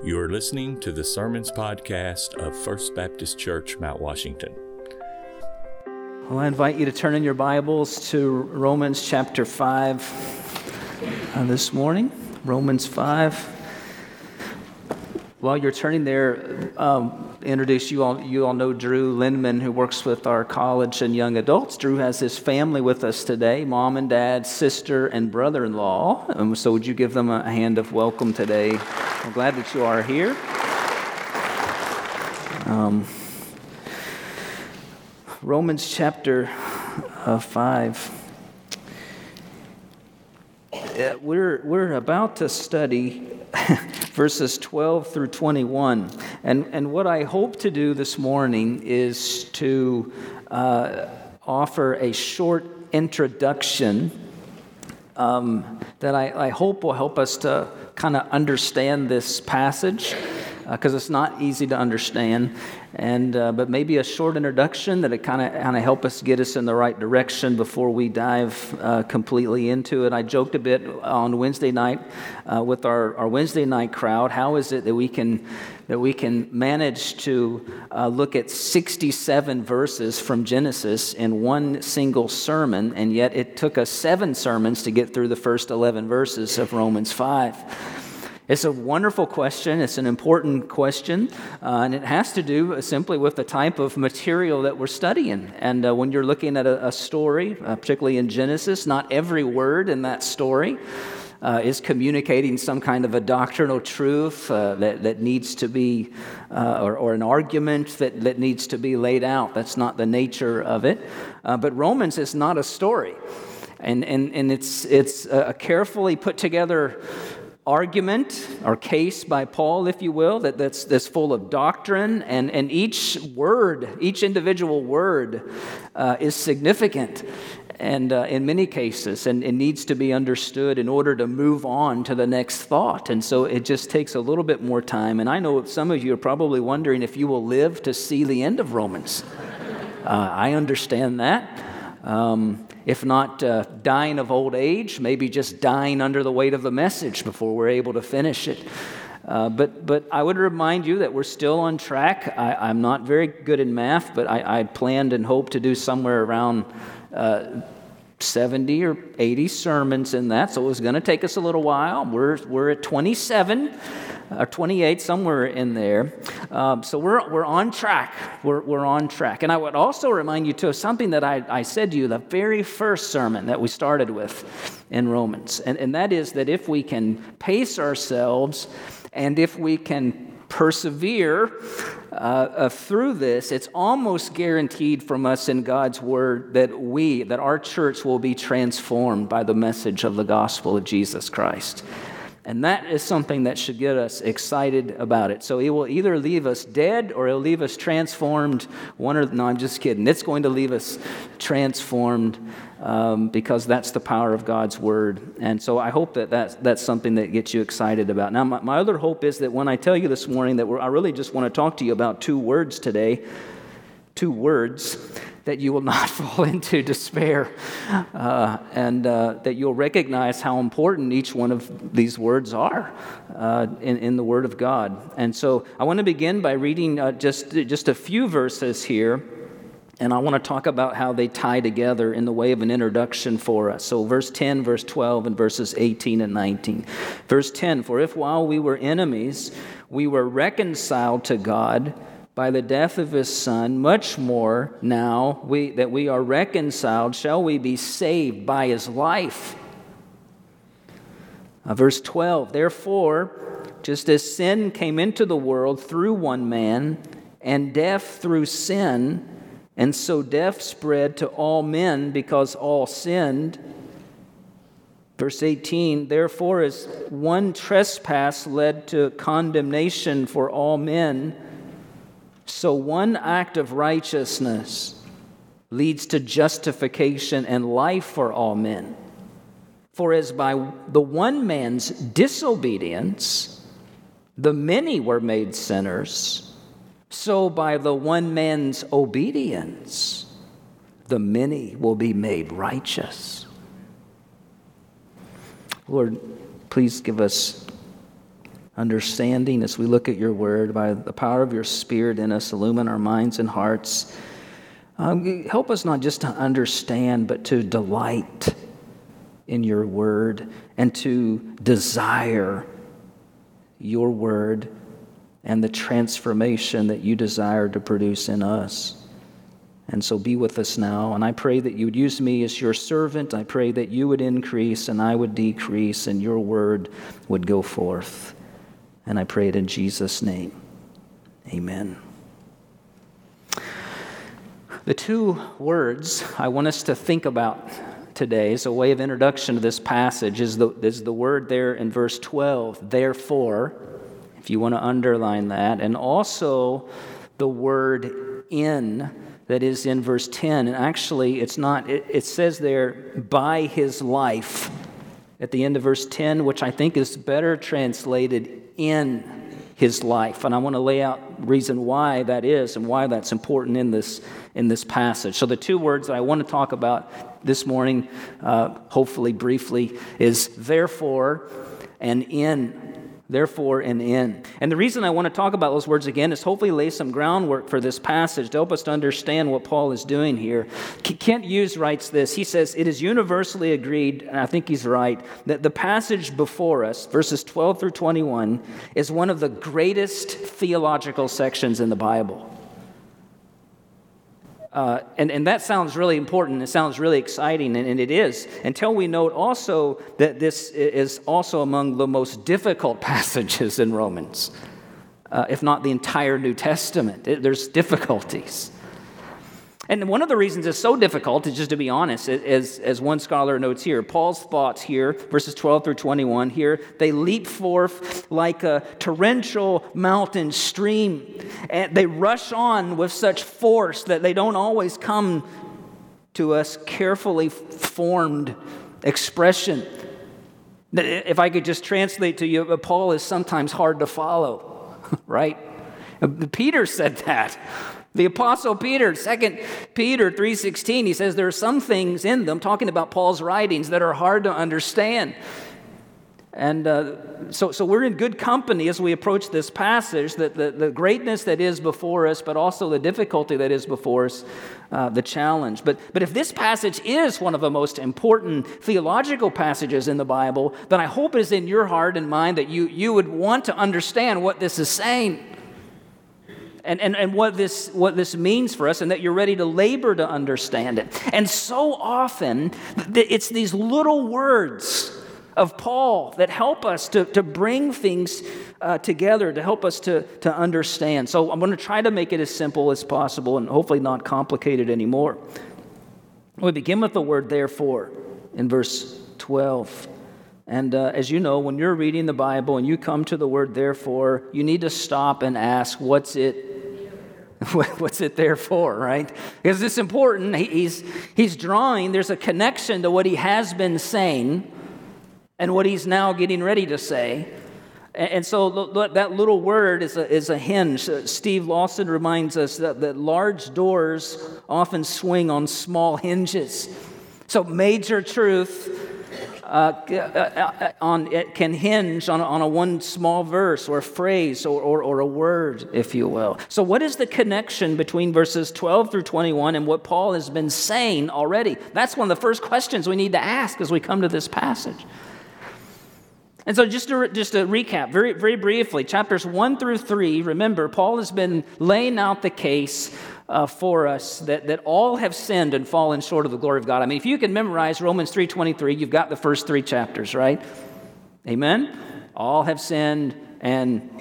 You are listening to the Sermons Podcast of First Baptist Church, Mount Washington. Well, I invite you to turn in your Bibles to Romans chapter 5 uh, this morning. Romans 5. While you're turning there, um, introduce you all. You all know Drew Lindman, who works with our college and young adults. Drew has his family with us today: mom and dad, sister, and brother-in-law. Um, so, would you give them a hand of welcome today? I'm glad that you are here. Um, Romans chapter uh, five. Uh, we're, we're about to study verses 12 through 21. And, and what I hope to do this morning is to uh, offer a short introduction um, that I, I hope will help us to kind of understand this passage because uh, it's not easy to understand. And uh, but maybe a short introduction that it kind of kind of help us get us in the right direction before we dive uh, completely into it. I joked a bit on Wednesday night uh, with our, our Wednesday night crowd. How is it that we can that we can manage to uh, look at 67 verses from Genesis in one single sermon, and yet it took us seven sermons to get through the first 11 verses of Romans 5? It's a wonderful question. It's an important question. Uh, and it has to do simply with the type of material that we're studying. And uh, when you're looking at a, a story, uh, particularly in Genesis, not every word in that story uh, is communicating some kind of a doctrinal truth uh, that, that needs to be, uh, or, or, an argument that, that needs to be laid out. That's not the nature of it. but Romans is not a story. And, and, and it's, it's a carefully put together argument or case by Paul, if you will, that, that's, that's full of doctrine, and, and each word, each individual word uh, is significant and uh, in many cases, and it needs to be understood in order to move on to the next thought. And so it just takes a little bit more time. And I know some of you are probably wondering if you will live to see the end of Romans. Uh, I understand that. Um, if not uh, dying of old age, maybe just dying under the weight of the message before we're able to finish it. Uh, but, but I would remind you that we're still on track. I, am not very good in math, but I, I planned and hoped to do somewhere around uh, 70 or 80 sermons in that. So it was going to take us a little while. We're, we're at 27 or 28, somewhere in there. Um, so we're, we're on track. We're, we're on track. And I would also remind you, too, of something that I, I said to you the very first sermon that we started with in Romans. And, and that is that if we can pace ourselves and if we can persevere uh, uh, through this, it's almost guaranteed from us in God's word that we, that our church will be transformed by the message of the gospel of Jesus Christ. And that is something that should get us excited about it. So it will either leave us dead or it'll leave us transformed. One or no, I'm just kidding. It's going to leave us transformed um, because that's the power of God's word. And so I hope that that's, that's something that gets you excited about. Now, my, my other hope is that when I tell you this morning that I really just want to talk to you about two words today, two words that you will not fall into despair uh, and uh, that you'll recognize how important each one of these words are uh, in, in, the Word of God. And so I want to begin by reading uh, just, just a few verses here. And I want to talk about how they tie together in the way of an introduction for us. So, verse 10, verse 12, and verses 18 and 19. Verse 10 For if while we were enemies, we were reconciled to God by the death of his son, much more now we, that we are reconciled, shall we be saved by his life. Uh, verse 12 Therefore, just as sin came into the world through one man, and death through sin, and so death spread to all men because all sinned. Verse 18, therefore, as one trespass led to condemnation for all men, so one act of righteousness leads to justification and life for all men. For as by the one man's disobedience the many were made sinners, so by the one man's obedience the many will be made righteous. Lord, please give us understanding as we look at your word. By the power of your Spirit in us, illumine our minds and hearts. Um, help us not just to understand, but to delight in your word and to desire your word and the transformation that you desire to produce in us. And so be with us now. And I pray that you would use me as your servant. I pray that you would increase and I would decrease and your word would go forth. And I pray it in Jesus' name. Amen. The two words I want us to think about today as a way of introduction to this passage is the, is the word there in verse 12, therefore, if you want to underline that, and also the word in that is in verse 10. And actually, it's not, it, it says there, by his life at the end of verse 10, which I think is better translated in his life. And I want to lay out reason why that is and why that's important in this, in this passage. So the two words that I want to talk about this morning, uh, hopefully briefly, is therefore and in therefore and in. And the reason I want to talk about those words again is hopefully lay some groundwork for this passage to help us to understand what Paul is doing here. Kent Hughes writes this. He says, It is universally agreed, and I think he's right, that the passage before us, verses 12 through 21, is one of the greatest theological sections in the Bible. Uh, and, and that sounds really important. It sounds really exciting, and, and, it is, until we note also that this is also among the most difficult passages in Romans, uh, if not the entire New Testament. It, there's difficulties. And one of the reasons it's so difficult, is just to be honest, as, as one scholar notes here, Paul's thoughts here, verses 12 through 21, here, they leap forth like a torrential mountain stream. And they rush on with such force that they don't always come to us carefully formed expression. If I could just translate to you, Paul is sometimes hard to follow, right? Uh, Peter said that. The apostle Peter, 2 Peter 3:16, he says there are some things in them talking about Paul's writings that are hard to understand. And uh, so, so we're in good company as we approach this passage that the, the greatness that is before us, but also the difficulty that is before us, uh, the challenge. But, but if this passage is one of the most important theological passages in the Bible, then I hope it is in your heart and mind that you, you would want to understand what this is saying and, and, and what, this, what this means for us, and that you're ready to labor to understand it. And so often, it's these little words of Paul that help us to, to bring things uh, together, to help us to, to understand. So I'm going to try to make it as simple as possible and hopefully not complicated anymore. We begin with the word therefore in verse 12. And uh, as you know, when you're reading the Bible and you come to the word therefore, you need to stop and ask, what's it What's it there for, right? Because it's important. He's, he's drawing, there's a connection to what he has been saying and what he's now getting ready to say. And so that little word is a, is a hinge. Uh, Steve Lawson reminds us that, that large doors often swing on small hinges. So, major truth uh, on, it can hinge on, on a one small verse or a phrase or, or, or, a word, if you will. So, what is the connection between verses 12 through 21 and what Paul has been saying already? That's one of the first questions we need to ask as we come to this passage. And so, just to, just to recap very, very briefly, chapters 1 through 3, remember, Paul has been laying out the case uh, for us that, that all have sinned and fallen short of the glory of God. I mean, if you can memorize Romans 3.23, you've got the first three chapters, right? Amen? All have sinned and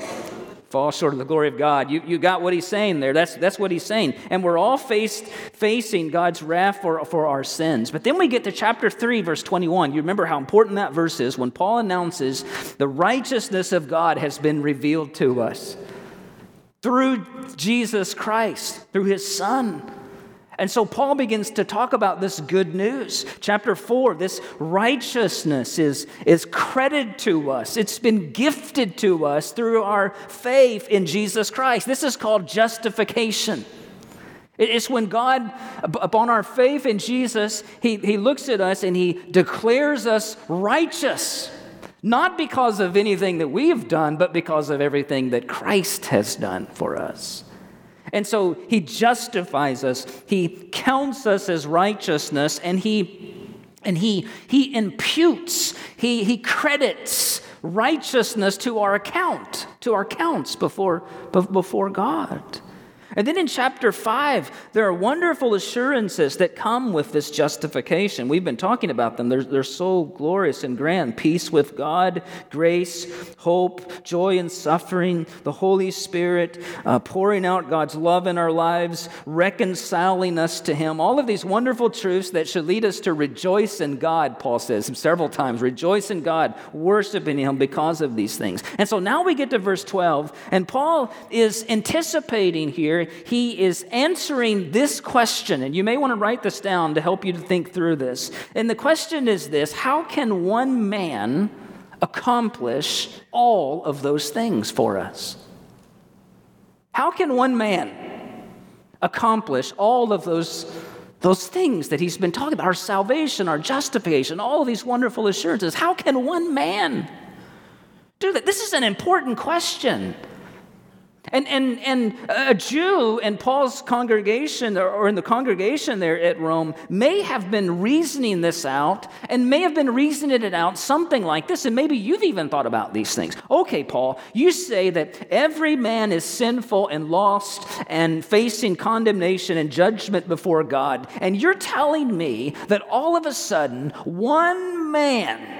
fall short of the glory of God. You, you got what he's saying there. That's, that's what he's saying. And we're all faced, facing God's wrath for, for our sins. But then we get to chapter 3, verse 21. You remember how important that verse is when Paul announces the righteousness of God has been revealed to us through Jesus Christ, through his Son. And so Paul begins to talk about this good news. Chapter 4, this righteousness is, is credited to us. It's been gifted to us through our faith in Jesus Christ. This is called justification. It's when God, upon our faith in Jesus, he, he looks at us and He declares us righteous. Not because of anything that we have done, but because of everything that Christ has done for us. And so he justifies us, he counts us as righteousness, and he and he he imputes, he he credits righteousness to our account, to our accounts before, before God. And then in chapter 5, there are wonderful assurances that come with this justification. We've been talking about them. They're, they're so glorious and grand peace with God, grace, hope, joy in suffering, the Holy Spirit, uh, pouring out God's love in our lives, reconciling us to Him. All of these wonderful truths that should lead us to rejoice in God, Paul says several times. Rejoice in God, worshiping Him because of these things. And so now we get to verse 12, and Paul is anticipating here he is answering this question, and you may want to write this down to help you to think through this. And the question is this How can one man accomplish all of those things for us? How can one man accomplish all of those, those things that he's been talking about our salvation, our justification, all these wonderful assurances? How can one man do that? This is an important question. And, and, and a Jew in Paul's congregation, or in the congregation there at Rome, may have been reasoning this out and may have been reasoning it out something like this. And maybe you've even thought about these things. Okay, Paul, you say that every man is sinful and lost and facing condemnation and judgment before God. And you're telling me that all of a sudden, one man,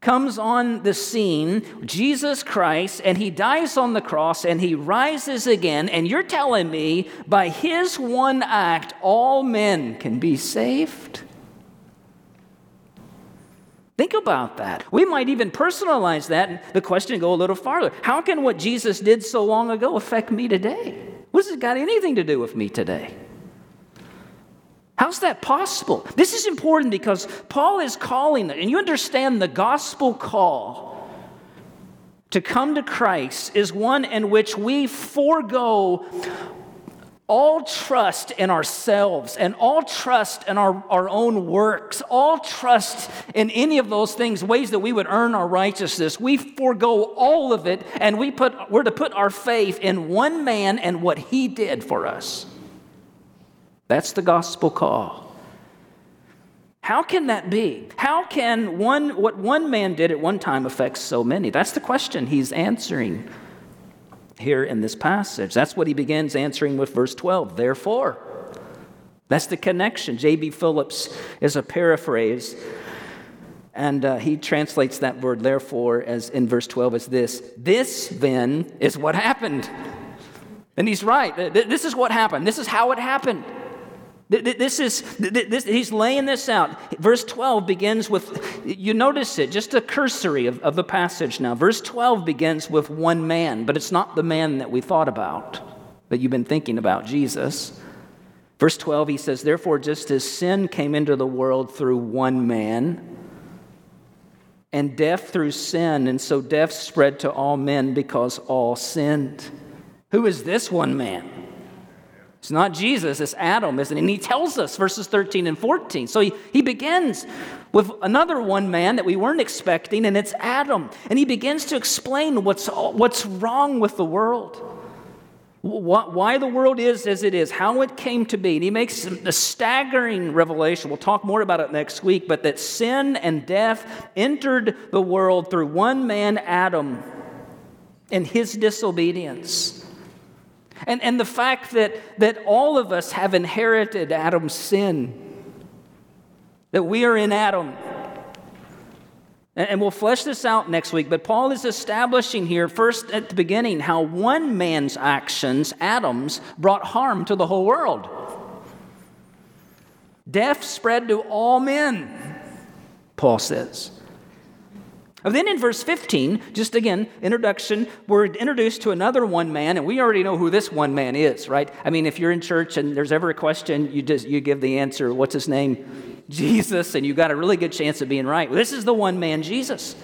comes on the scene, Jesus Christ, and he dies on the cross and he rises again. And you're telling me by his one act, all men can be saved? Think about that. We might even personalize that and the question go a little farther. How can what Jesus did so long ago affect me today? What has it got anything to do with me today? How's that possible? This is important because Paul is calling, and you understand the gospel call to come to Christ is one in which we forego all trust in ourselves and all trust in our, our own works, all trust in any of those things, ways that we would earn our righteousness. We forego all of it and we put, we're to put our faith in one man and what he did for us. That's the gospel call. How can that be? How can one, what one man did at one time affect so many? That's the question he's answering here in this passage. That's what he begins answering with verse 12. Therefore, that's the connection. J.B. Phillips is a paraphrase, and uh, he translates that word therefore as in verse 12 as this This then is what happened. And he's right. This is what happened. This is how it happened. This is, this, he's laying this out. Verse 12 begins with, you notice it, just a cursory of, of the passage now. Verse 12 begins with one man, but it's not the man that we thought about, that you've been thinking about, Jesus. Verse 12, he says, Therefore, just as sin came into the world through one man, and death through sin, and so death spread to all men because all sinned. Who is this one man? It's not Jesus, it's Adam, isn't it? And he tells us, verses 13 and 14. So he, he begins with another one man that we weren't expecting, and it's Adam. And he begins to explain what's, what's wrong with the world, why the world is as it is, how it came to be. And he makes a staggering revelation. We'll talk more about it next week, but that sin and death entered the world through one man, Adam, and his disobedience. And, and the fact that, that all of us have inherited Adam's sin, that we are in Adam. And we'll flesh this out next week, but Paul is establishing here, first at the beginning, how one man's actions, Adam's, brought harm to the whole world. Death spread to all men, Paul says. And then in verse 15, just again, introduction, we're introduced to another one man, and we already know who this one man is, right? I mean, if you're in church and there's ever a question, you just you give the answer, what's his name? Jesus, and you got a really good chance of being right. Well, this is the one man, Jesus.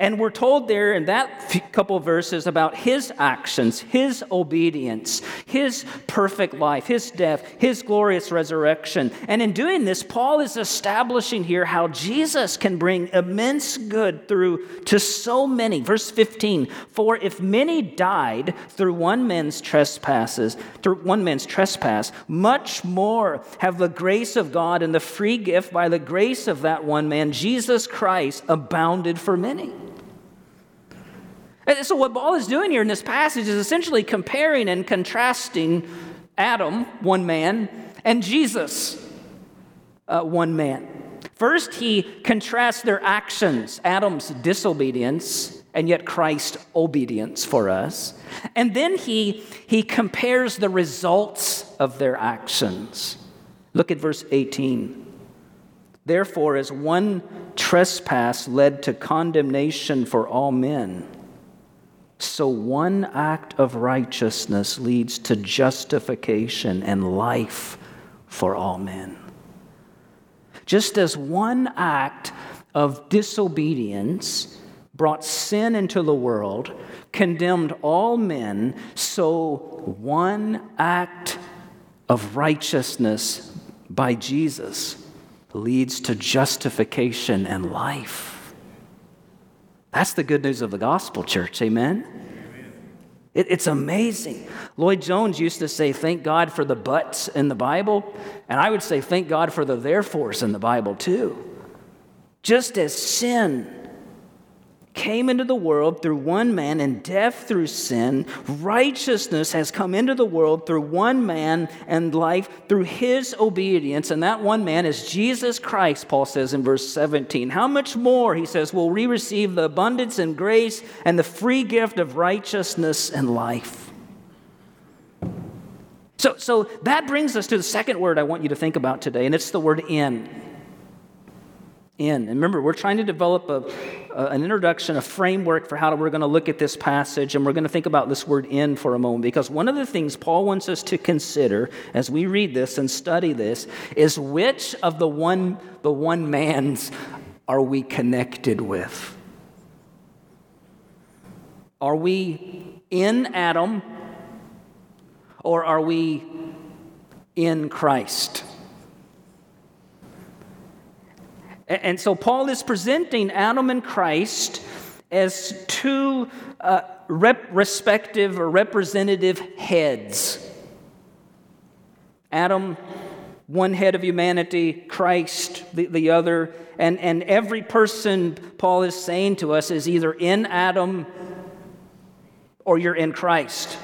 And we're told there in that couple verses about his actions, his obedience, his perfect life, his death, his glorious resurrection. And in doing this, Paul is establishing here how Jesus can bring immense good through to so many. Verse 15 For if many died through one man's trespasses, through one man's trespass, much more have the grace of God and the free gift by the grace of that one man, Jesus Christ, abounded for many. And so, what Paul is doing here in this passage is essentially comparing and contrasting Adam, one man, and Jesus, uh, one man. First, he contrasts their actions Adam's disobedience and yet Christ's obedience for us. And then he, he compares the results of their actions. Look at verse 18. Therefore, as one trespass led to condemnation for all men, so one act of righteousness leads to justification and life for all men. Just as one act of disobedience brought sin into the world, condemned all men, so one act of righteousness by Jesus leads to justification and life. That's the good news of the gospel, church. Amen? It, it's amazing. Lloyd Jones used to say, Thank God for the buts in the Bible. And I would say, Thank God for the therefores in the Bible, too. Just as sin came into the world through one man, and death through sin. Righteousness has come into the world through one man, and life through his obedience. And that one man is Jesus Christ, Paul says in verse 17. How much more, he says, will we receive the abundance and grace and the free gift of righteousness and life? So, so that brings us to the second word I want you to think about today, and it's the word in in. And remember, we're trying to develop a, a, an introduction, a framework for how we're going to look at this passage, and we're going to think about this word in for a moment. Because one of the things Paul wants us to consider as we read this and study this is which of the one, the one man's are we connected with? Are we in Adam or are we in Christ? And so Paul is presenting Adam and Christ as two uh, rep- respective or representative heads. Adam, one head of humanity, Christ, the, the other. And, and every person, Paul is saying to us, is either in Adam or you're in Christ.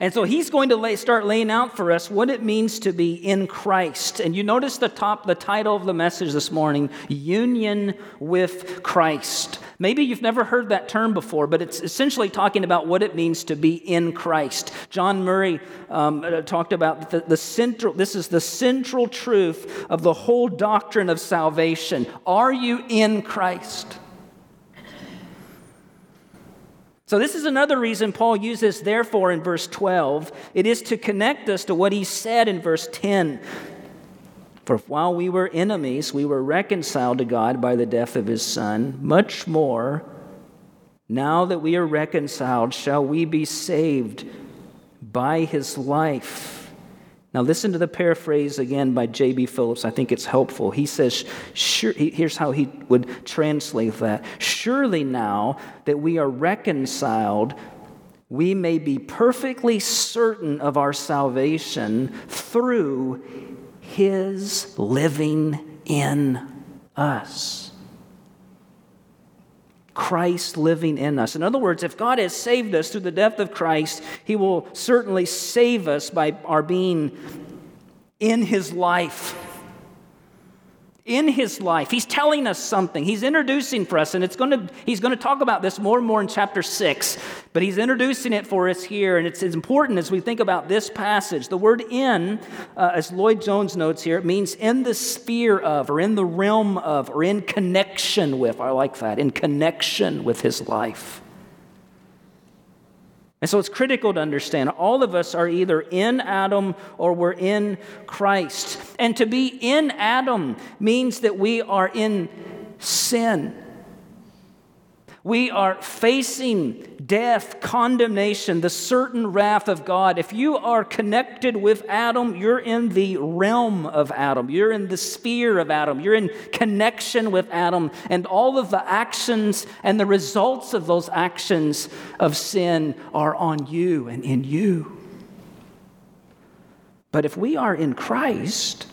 And so he's going to lay, start laying out for us what it means to be in Christ. And you notice the top, the title of the message this morning, Union with Christ. Maybe you've never heard that term before, but it's essentially talking about what it means to be in Christ. John Murray um, uh, talked about the, the central, this is the central truth of the whole doctrine of salvation. Are you in Christ? So, this is another reason Paul uses therefore in verse 12. It is to connect us to what he said in verse 10. For while we were enemies, we were reconciled to God by the death of his Son. Much more, now that we are reconciled, shall we be saved by his life. Now, listen to the paraphrase again by J.B. Phillips. I think it's helpful. He says, sure, here's how he would translate that. Surely now that we are reconciled, we may be perfectly certain of our salvation through his living in us. Christ living in us. In other words, if God has saved us through the death of Christ, He will certainly save us by our being in His life in his life. He's telling us something. He's introducing for us, and it's going to, he's going to talk about this more and more in chapter 6, but he's introducing it for us here, and it's, important as we think about this passage. The word in, uh, as Lloyd Jones notes here, it means in the sphere of, or in the realm of, or in connection with. I like that, in connection with his life. And so it's critical to understand all of us are either in Adam or we're in Christ. And to be in Adam means that we are in sin. We are facing death, condemnation, the certain wrath of God. If you are connected with Adam, you're in the realm of Adam. You're in the sphere of Adam. You're in connection with Adam. And all of the actions and the results of those actions of sin are on you and in you. But if we are in Christ,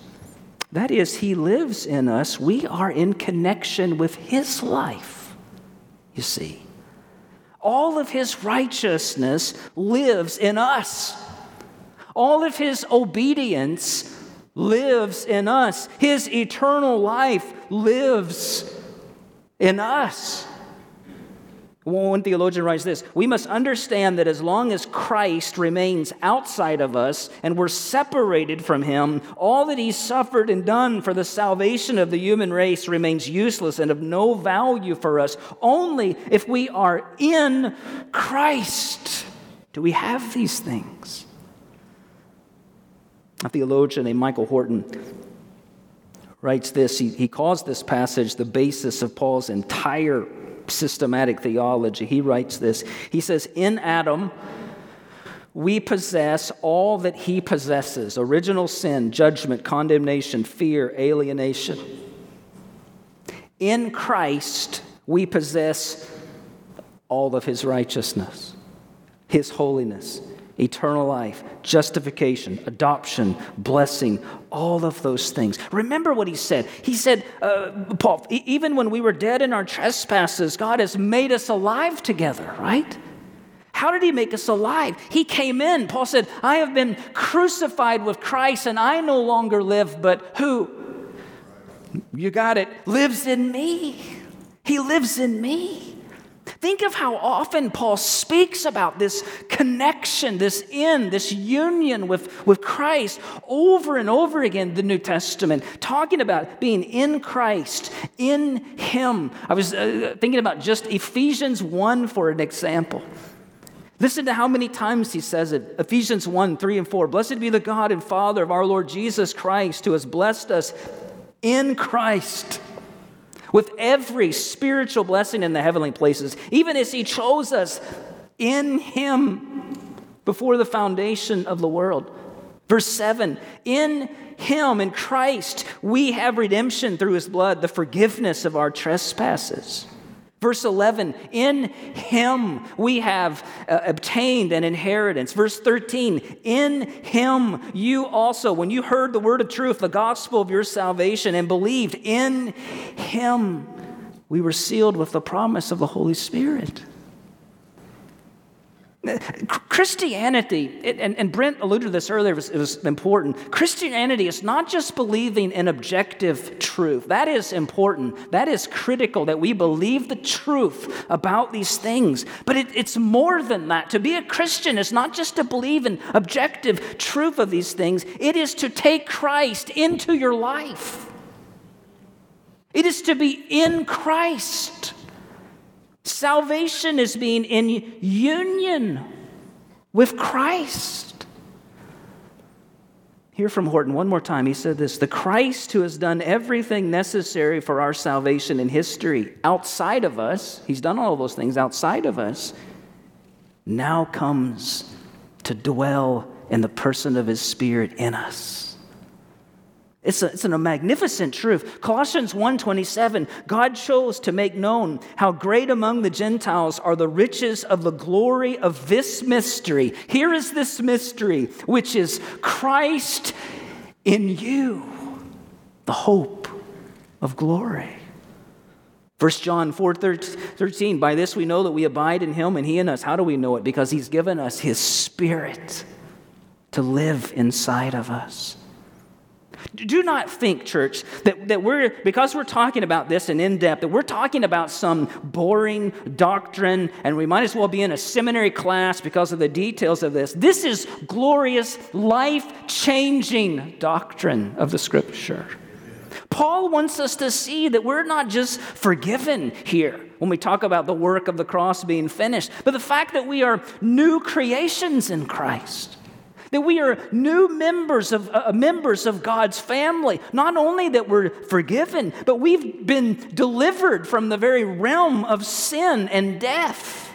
that is, He lives in us, we are in connection with His life you see. All of his righteousness lives in us. All of his obedience lives in us. His eternal life lives in us. One theologian writes this We must understand that as long as Christ remains outside of us and we're separated from him, all that he suffered and done for the salvation of the human race remains useless and of no value for us. Only if we are in Christ do we have these things. A theologian named Michael Horton writes this. He, he calls this passage the basis of Paul's entire systematic theology. He writes this He says, In Adam, we possess all that he possesses original sin, judgment, condemnation, fear, alienation. In Christ, we possess all of his righteousness, his holiness, eternal life, justification, adoption, blessing, all of those things. Remember what he said. He said, uh, Paul, even when we were dead in our trespasses, God has made us alive together, right? How did he make us alive? He came in. Paul said, I have been crucified with Christ, and I no longer live, but who? You got it, lives in me. He lives in me. Think of how often Paul speaks about this connection, this in, this union with, with Christ over and over again the New Testament, talking about being in Christ, in Him. I was uh, thinking about just Ephesians 1 for an example. Listen to how many times he says it. Ephesians 1 3 and 4. Blessed be the God and Father of our Lord Jesus Christ, who has blessed us in Christ with every spiritual blessing in the heavenly places, even as He chose us in Him before the foundation of the world. Verse 7 In Him, in Christ, we have redemption through His blood, the forgiveness of our trespasses. Verse 11, in him we have uh, obtained an inheritance. Verse 13, in him you also, when you heard the word of truth, the gospel of your salvation, and believed in him, we were sealed with the promise of the Holy Spirit. Christianity, and, and Brent alluded to this earlier, it was, important. Christianity is not just believing in objective truth. That is important. That is critical that we believe the truth about these things. But it, it's more than that. To be a Christian is not just to believe in objective truth of these things, it is to take Christ into your life. It is to be in Christ. Salvation is being in union with Christ. Hear from Horton one more time. He said this The Christ who has done everything necessary for our salvation in history outside of us, he's done all those things outside of us, now comes to dwell in the person of his Spirit in us. It's a, it's a magnificent truth. Colossians 1:27, God chose to make known how great among the Gentiles are the riches of the glory of this mystery. Here is this mystery, which is Christ in you, the hope of glory. 1 John 4 13, by this we know that we abide in him and he in us. How do we know it? Because he's given us his spirit to live inside of us. Do not think, church, that, that we're, because we're talking about this in depth, that we're talking about some boring doctrine and we might as well be in a seminary class because of the details of this. This is glorious, life changing doctrine of the scripture. Paul wants us to see that we're not just forgiven here when we talk about the work of the cross being finished, but the fact that we are new creations in Christ that we are new members of, uh, members of God's family. Not only that we're forgiven, but we've been delivered from the very realm of sin and death.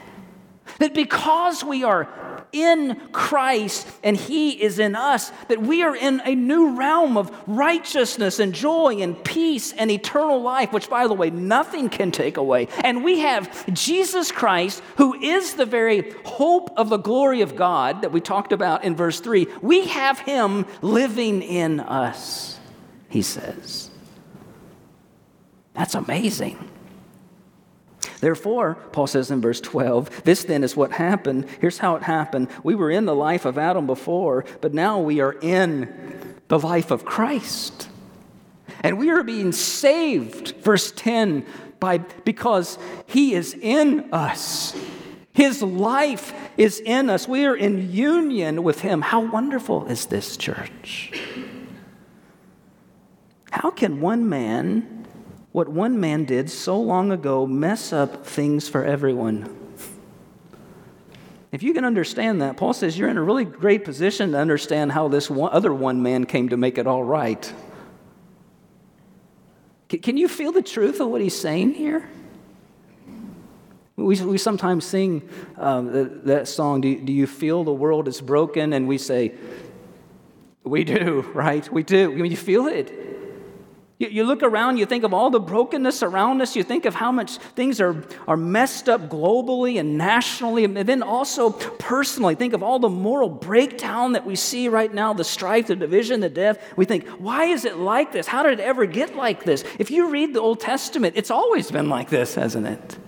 That because we are in Christ and He is in us, that we are in a new realm of righteousness and joy and peace and eternal life, which, by the way, nothing can take away. And we have Jesus Christ, who is the very hope of the glory of God that we talked about in verse 3. We have Him living in us, He says. That's amazing. Therefore, Paul says in verse 12, this then is what happened. Here's how it happened. We were in the life of Adam before, but now we are in the life of Christ. And we are being saved, verse 10, by, because he is in us. His life is in us. We are in union with him. How wonderful is this church? How can one man what one man did so long ago mess up things for everyone. If you can understand that, Paul says you're in a really great position to understand how this one, other one man came to make it all right. Can you feel the truth of what he's saying here? We, we sometimes sing uh, that, that, song, do, do you feel the world is broken? And we say, We do, right? We do. I mean, you feel it. You, you look around, you think of all the brokenness around us, you think of how much things are, are messed up globally and nationally, and then also personally. Think of all the moral breakdown that we see right now the strife, the division, the death. We think, why is it like this? How did it ever get like this? If you read the Old Testament, it's always been like this, hasn't it?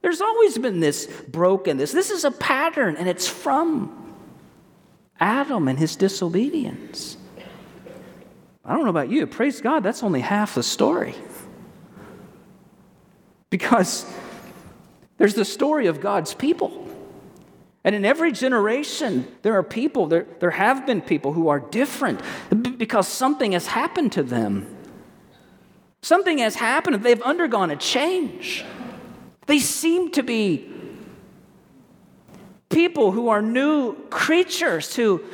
There's always been this brokenness. This is a pattern, and it's from Adam and his disobedience. I don't know about you, praise God, that's only half the story. Because there's the story of God's people. And in every generation, there are people, there, there have been people who are different because something has happened to them. Something has happened, they've undergone a change. They seem to be people who are new creatures who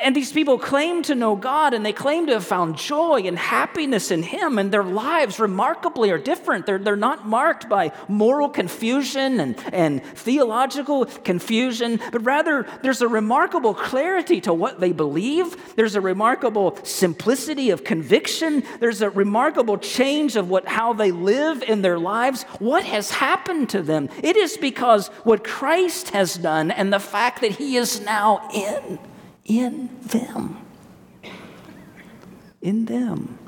and these people claim to know God and they claim to have found joy and happiness in Him, and their lives remarkably are different. They're, they're not marked by moral confusion and, and theological confusion, but rather there's a remarkable clarity to what they believe. There's a remarkable simplicity of conviction. There's a remarkable change of what, how they live in their lives. What has happened to them? It is because what Christ has done and the fact that He is now in in them. In them.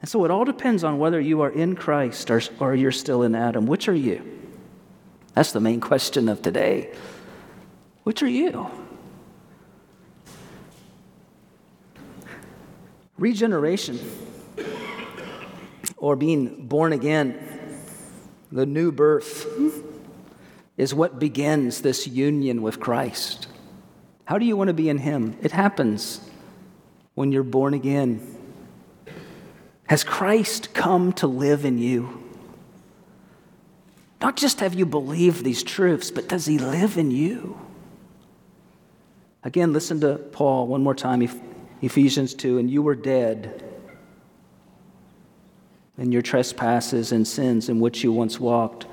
And so it all depends on whether you are in Christ or, or you're still in Adam. Which are you? That's the main question of today. Which are you? Regeneration, or being born again, the new birth, is what begins this union with Christ. How do you want to be in Him? It happens when you're born again. Has Christ come to live in you? Not just have you believed these truths, but does He live in you? Again, listen to Paul one more time, Ephesians 2. And you were dead in your trespasses and sins in which you once walked.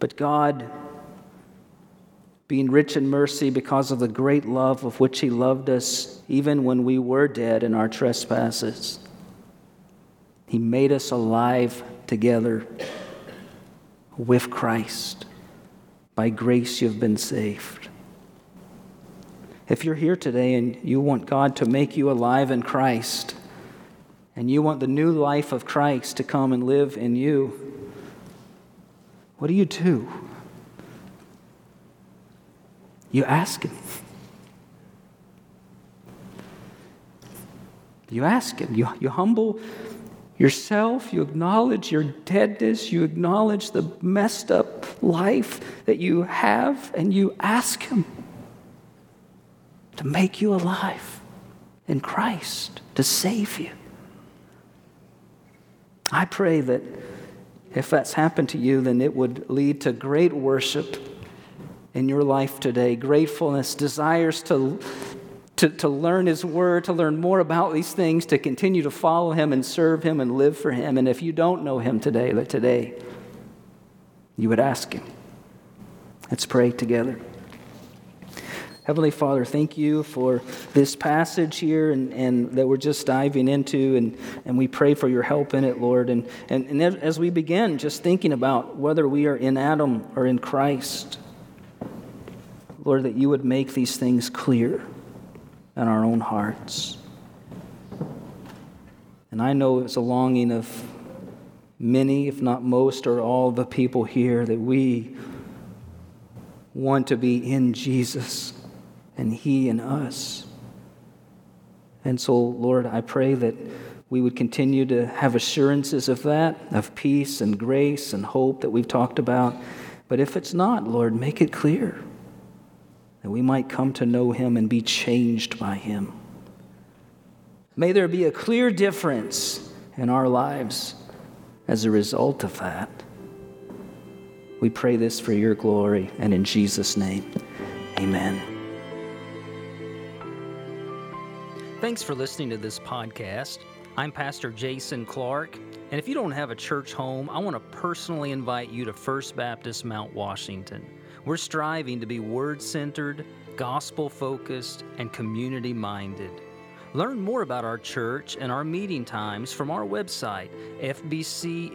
But God, being rich in mercy because of the great love of which He loved us, even when we were dead in our trespasses. He made us alive together with Christ. By grace, you've been saved. If you're here today and you want God to make you alive in Christ, and you want the new life of Christ to come and live in you, what do you do? You ask Him. You ask Him. You, you humble yourself. You acknowledge your deadness. You acknowledge the messed up life that you have, and you ask Him to make you alive in Christ, to save you. I pray that if that's happened to you, then it would lead to great worship in your life today gratefulness, desires to, to, to learn His Word, to learn more about these things, to continue to follow Him and serve Him and live for Him. And if you don't know Him today, that today you would ask Him. Let's pray together. Heavenly Father, thank you for this passage here and, and that we're just diving into, and, and we pray for your help in it, Lord. And, and, and as we begin, just thinking about whether we are in Adam or in Christ, Lord, that you would make these things clear in our own hearts. And I know it's a longing of many, if not most, or all the people here that we want to be in Jesus and He in us. And so, Lord, I pray that we would continue to have assurances of that, of peace and grace and hope that we've talked about. But if it's not, Lord, make it clear that we might come to know Him and be changed by Him. May there be a clear difference in our lives as a result of that. We pray this for your glory and in Jesus' name. Amen. Thanks for listening to this podcast. I'm Pastor Jason Clark, and if you don't have a church home, I want to personally invite you to First Baptist Mount Washington. We're striving to be word centered, gospel focused, and community minded. Learn more about our church and our meeting times from our website, fbcmw.org.